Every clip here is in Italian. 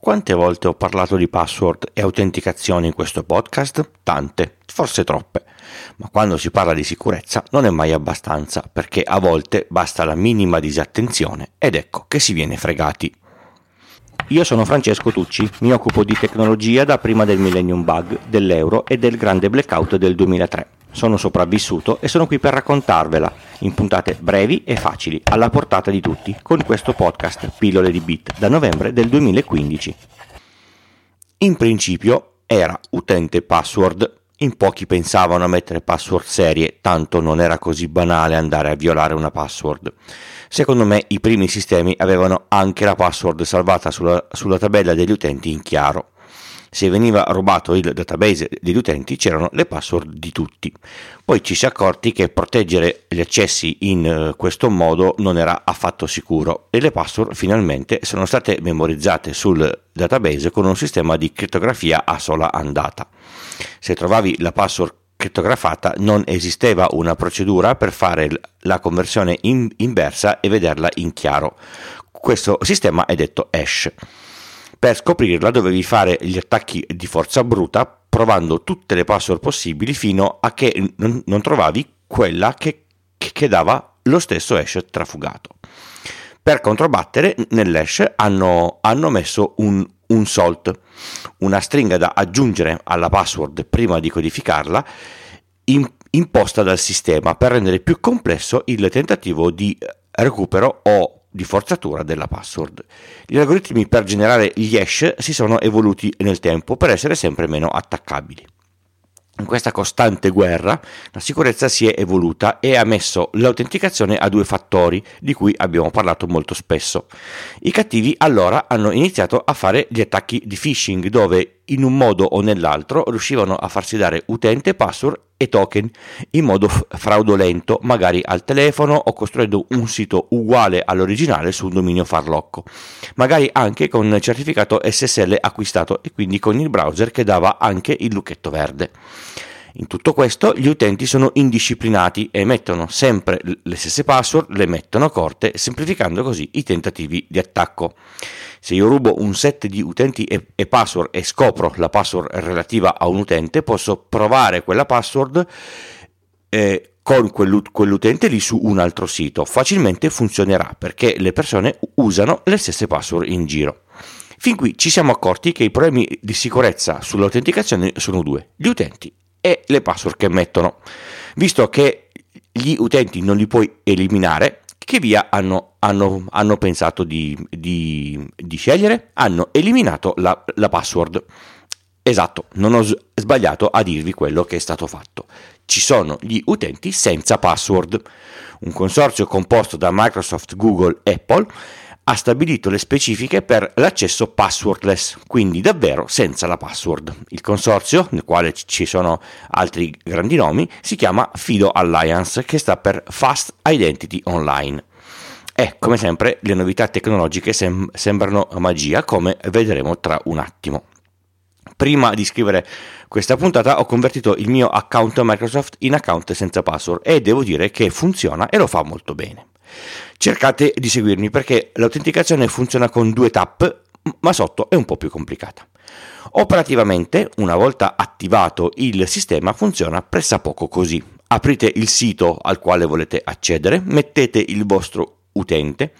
Quante volte ho parlato di password e autenticazione in questo podcast? Tante, forse troppe. Ma quando si parla di sicurezza non è mai abbastanza, perché a volte basta la minima disattenzione ed ecco che si viene fregati. Io sono Francesco Tucci, mi occupo di tecnologia da prima del Millennium Bug, dell'euro e del grande blackout del 2003. Sono sopravvissuto e sono qui per raccontarvela in puntate brevi e facili, alla portata di tutti, con questo podcast Pillole di Bit da novembre del 2015. In principio era utente password. In pochi pensavano a mettere password serie, tanto non era così banale andare a violare una password. Secondo me i primi sistemi avevano anche la password salvata sulla, sulla tabella degli utenti in chiaro se veniva rubato il database degli utenti c'erano le password di tutti. Poi ci si è accorti che proteggere gli accessi in eh, questo modo non era affatto sicuro e le password finalmente sono state memorizzate sul database con un sistema di crittografia a sola andata. Se trovavi la password crittografata non esisteva una procedura per fare la conversione in- inversa e vederla in chiaro. Questo sistema è detto hash. Per scoprirla dovevi fare gli attacchi di forza bruta provando tutte le password possibili fino a che non, trovavi quella che, che, dava lo stesso hash trafugato. Per controbattere nell'hash hanno, hanno messo un, un salt, una stringa da aggiungere alla password prima di codificarla, in, imposta dal sistema per rendere più complesso il tentativo di recupero o di forzatura della password. Gli algoritmi per generare gli hash si sono evoluti nel tempo per essere sempre meno attaccabili. In questa costante guerra la sicurezza si è evoluta e ha messo l'autenticazione a due fattori di cui abbiamo parlato molto spesso. I cattivi allora hanno iniziato a fare gli attacchi di phishing dove in un modo o nell'altro riuscivano a farsi dare utente, password e token in modo fraudolento, magari al telefono o costruendo un sito uguale all'originale su un dominio farlocco, magari anche con certificato SSL acquistato e quindi con il browser che dava anche il lucchetto verde. In tutto questo gli utenti sono indisciplinati e mettono sempre le stesse password, le mettono corte, semplificando così i tentativi di attacco. Se io rubo un set di utenti e, password e scopro la password relativa a un utente, posso provare quella password eh, con quell'utente lì su un altro sito. Facilmente funzionerà perché le persone usano le stesse password in giro. Fin qui ci siamo accorti che i problemi di sicurezza sull'autenticazione sono due, gli utenti e le password che mettono. Visto che gli utenti non li puoi eliminare, che via hanno, hanno, hanno pensato di, di, di, scegliere? Hanno eliminato la, la password. Esatto, non ho sbagliato a dirvi quello che è stato fatto. Ci sono gli utenti senza password. Un consorzio composto da Microsoft, Google, Apple ha stabilito le specifiche per l'accesso passwordless, quindi davvero senza la password. Il consorzio, nel quale ci sono altri grandi nomi, si chiama Fido Alliance, che sta per Fast Identity Online. E come sempre le novità tecnologiche sem- sembrano magia, come vedremo tra un attimo. Prima di scrivere questa puntata ho convertito il mio account Microsoft in account senza password e devo dire che funziona e lo fa molto bene cercate di seguirmi perché l'autenticazione funziona con due tap, ma sotto è un po' più complicata. Operativamente, una volta attivato il sistema, funziona pressappoco così. Aprite il sito al quale volete accedere, mettete il vostro utente,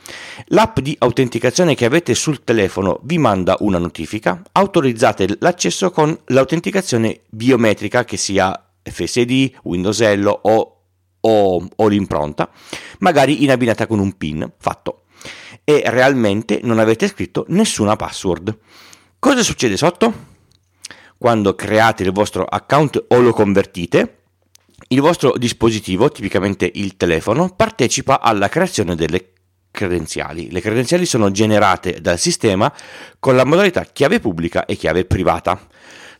l'app di autenticazione che avete sul telefono vi manda una notifica, autorizzate l'accesso con l'autenticazione biometrica che sia FSD, Windows L o o, o l'impronta, magari in abbinata con un PIN fatto. E realmente non avete scritto nessuna password. Cosa succede sotto? Quando create il vostro account o lo convertite, il vostro dispositivo, tipicamente il telefono, partecipa alla creazione delle credenziali. Le credenziali sono generate dal sistema con la modalità chiave pubblica e chiave privata.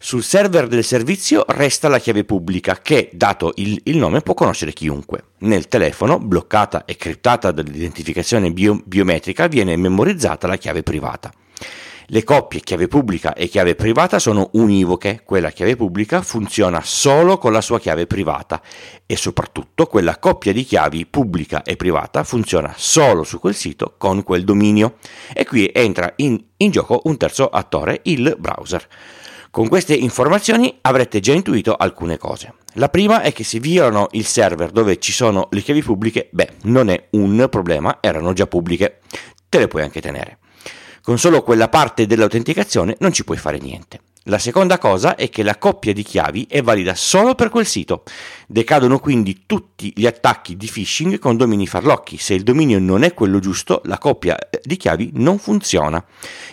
Sul server del servizio resta la chiave pubblica che, dato il, il nome, può conoscere chiunque. Nel telefono, bloccata e criptata dall'identificazione bio, biometrica, viene memorizzata la chiave privata. Le coppie chiave pubblica e chiave privata sono univoche, quella chiave pubblica funziona solo con la sua chiave privata e soprattutto quella coppia di chiavi pubblica e privata funziona solo su quel sito con quel dominio. E qui entra in, in gioco un terzo attore, il browser. Con queste informazioni avrete già intuito alcune cose. La prima è che se violano il server dove ci sono le chiavi pubbliche, beh, non è un problema, erano già pubbliche, te le puoi anche tenere. Con solo quella parte dell'autenticazione non ci puoi fare niente. La seconda cosa è che la coppia di chiavi è valida solo per quel sito. Decadono quindi tutti gli attacchi di phishing con domini farlocchi. Se il dominio non è quello giusto, la coppia eh, di chiavi non funziona.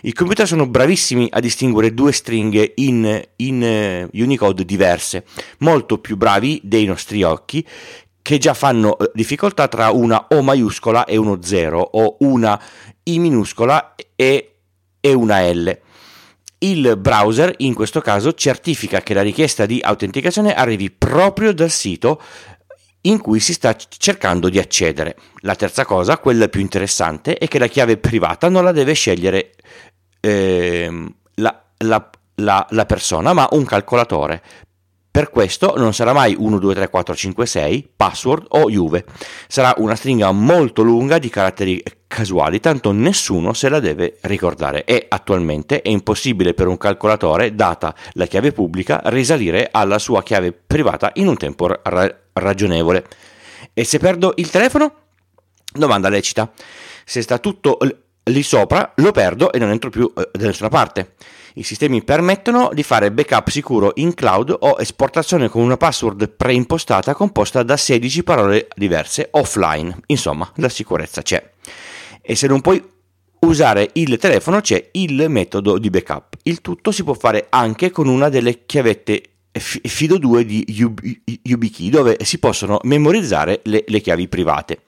I computer sono bravissimi a distinguere due stringhe in, in uh, Unicode diverse, molto più bravi dei nostri occhi che già fanno eh, difficoltà tra una O maiuscola e uno 0 o una I minuscola e una L. Il browser in questo caso certifica che la richiesta di autenticazione arrivi proprio dal sito in cui si sta cercando di accedere. La terza cosa, quella più interessante, è che la chiave privata non la deve scegliere eh, la, la, la, la persona, ma un calcolatore. Per questo non sarà mai 1, 2, 3, 4, 5, 6, password o Juve. Sarà una stringa molto lunga di caratteri casuali, tanto nessuno se la deve ricordare e attualmente è impossibile per un calcolatore, data la chiave pubblica, risalire alla sua chiave privata in un tempo ra- ragionevole. E se perdo il telefono? Domanda lecita. Se sta tutto lì sopra, lo perdo e non entro più eh, da nessuna parte. I sistemi permettono di fare backup sicuro in cloud o esportazione con una password preimpostata composta da 16 parole diverse offline. Insomma, la sicurezza c'è. E se non puoi usare il telefono c'è il metodo di backup. Il tutto si può fare anche con una delle chiavette Fido 2 di YubiKey dove si possono memorizzare le, le chiavi private.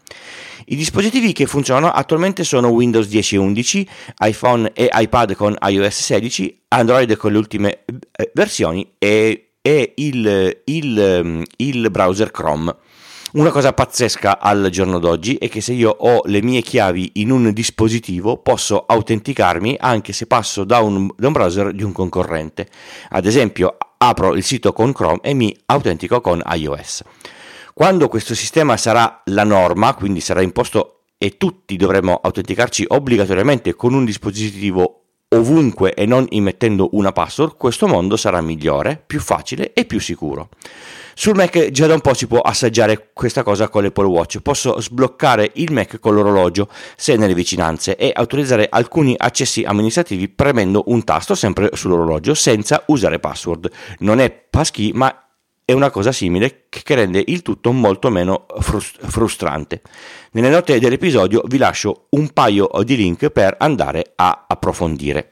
I dispositivi che funzionano attualmente sono Windows 10 e 11, iPhone e iPad con iOS 16, Android con le ultime eh, versioni e, e il, il, il browser Chrome. Una cosa pazzesca al giorno d'oggi è che se io ho le mie chiavi in un dispositivo posso autenticarmi anche se passo da un, da un, browser di un concorrente. Ad esempio apro il sito con Chrome e mi autentico con iOS. Quando questo sistema sarà la norma, quindi sarà imposto e tutti dovremo autenticarci obbligatoriamente con un dispositivo ovunque e non immettendo una password, questo mondo sarà migliore, più facile e più sicuro. Sul Mac già da un po' si può assaggiare questa cosa con l'Apple Watch. Posso sbloccare il Mac con l'orologio se nelle vicinanze e autorizzare alcuni accessi amministrativi premendo un tasto sempre sull'orologio senza usare password. Non è passkey ma è una cosa simile che rende il tutto molto meno frustrante. Nelle note dell'episodio vi lascio un paio di link per andare a approfondire.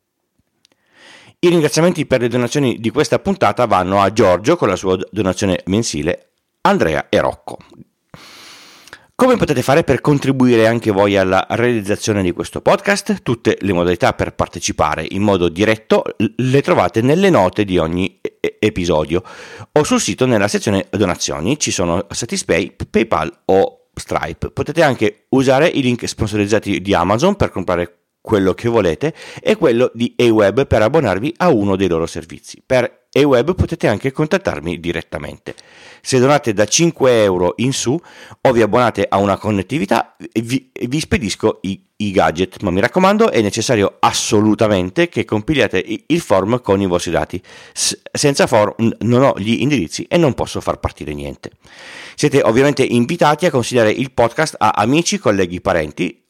I ringraziamenti per le donazioni di questa puntata vanno a Giorgio con la sua donazione mensile, Andrea e Rocco. Come potete fare per contribuire anche voi alla realizzazione di questo podcast? Tutte le modalità per partecipare in modo diretto le trovate nelle note di ogni episodio o sul sito nella sezione donazioni. Ci sono Satispay, PayPal o Stripe. Potete anche usare i link sponsorizzati di Amazon per comprare quello che volete e quello di Aweb per abbonarvi a uno dei loro servizi. Per Aweb potete anche contattarmi direttamente. Se donate da 5 euro in su o vi abbonate a una connettività, vi, vi spedisco i, i, gadget, ma mi raccomando è necessario assolutamente che compiliate il form con i vostri dati. S- senza form non ho gli indirizzi e non posso far partire niente. Siete ovviamente invitati a consigliare il podcast a amici, colleghi, parenti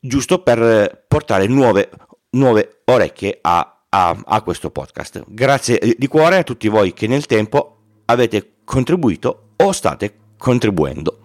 giusto per portare nuove, nuove orecchie a, a, a questo podcast. Grazie di cuore a tutti voi che nel tempo avete contribuito o state contribuendo.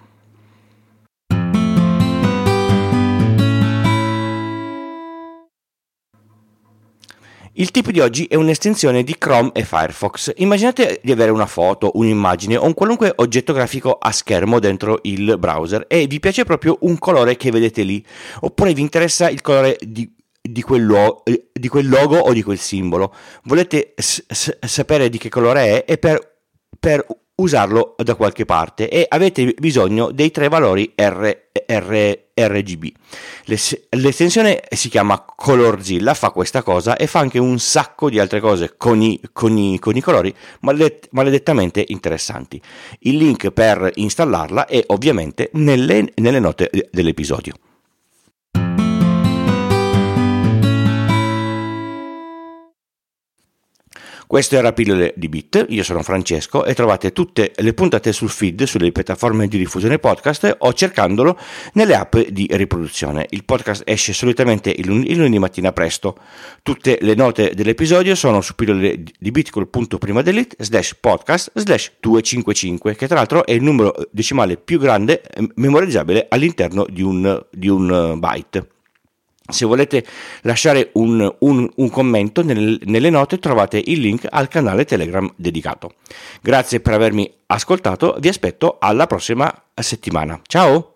Il tip di oggi è un'estensione di Chrome e Firefox. Immaginate di avere una foto, un'immagine o un qualunque oggetto grafico a schermo dentro il browser e vi piace proprio un colore che vedete lì, oppure vi interessa il colore di, di, quel, lo, di quel, logo o di quel simbolo. Volete s- s- sapere di che colore è e per, per usarlo da qualche parte e avete bisogno dei tre valori R, RGB. L'estensione si chiama Colorzilla, fa questa cosa e fa anche un sacco di altre cose con i, con i, con i colori maledet- maledettamente interessanti. Il link per installarla è ovviamente nelle, nelle note dell'episodio. Questo era Pillole di Bit, io sono Francesco e trovate tutte le puntate sul feed sulle piattaforme di diffusione podcast o cercandolo nelle app di riproduzione. Il podcast esce solitamente il, lunedì mattina presto. Tutte le note dell'episodio sono su pillole di bit col punto prima delete slash podcast slash 255 che tra l'altro è il numero decimale più grande memorizzabile all'interno di un, di un byte. Se volete lasciare un, un, un commento nel, nelle note trovate il link al canale Telegram dedicato. Grazie per avermi ascoltato, vi aspetto alla prossima settimana. Ciao!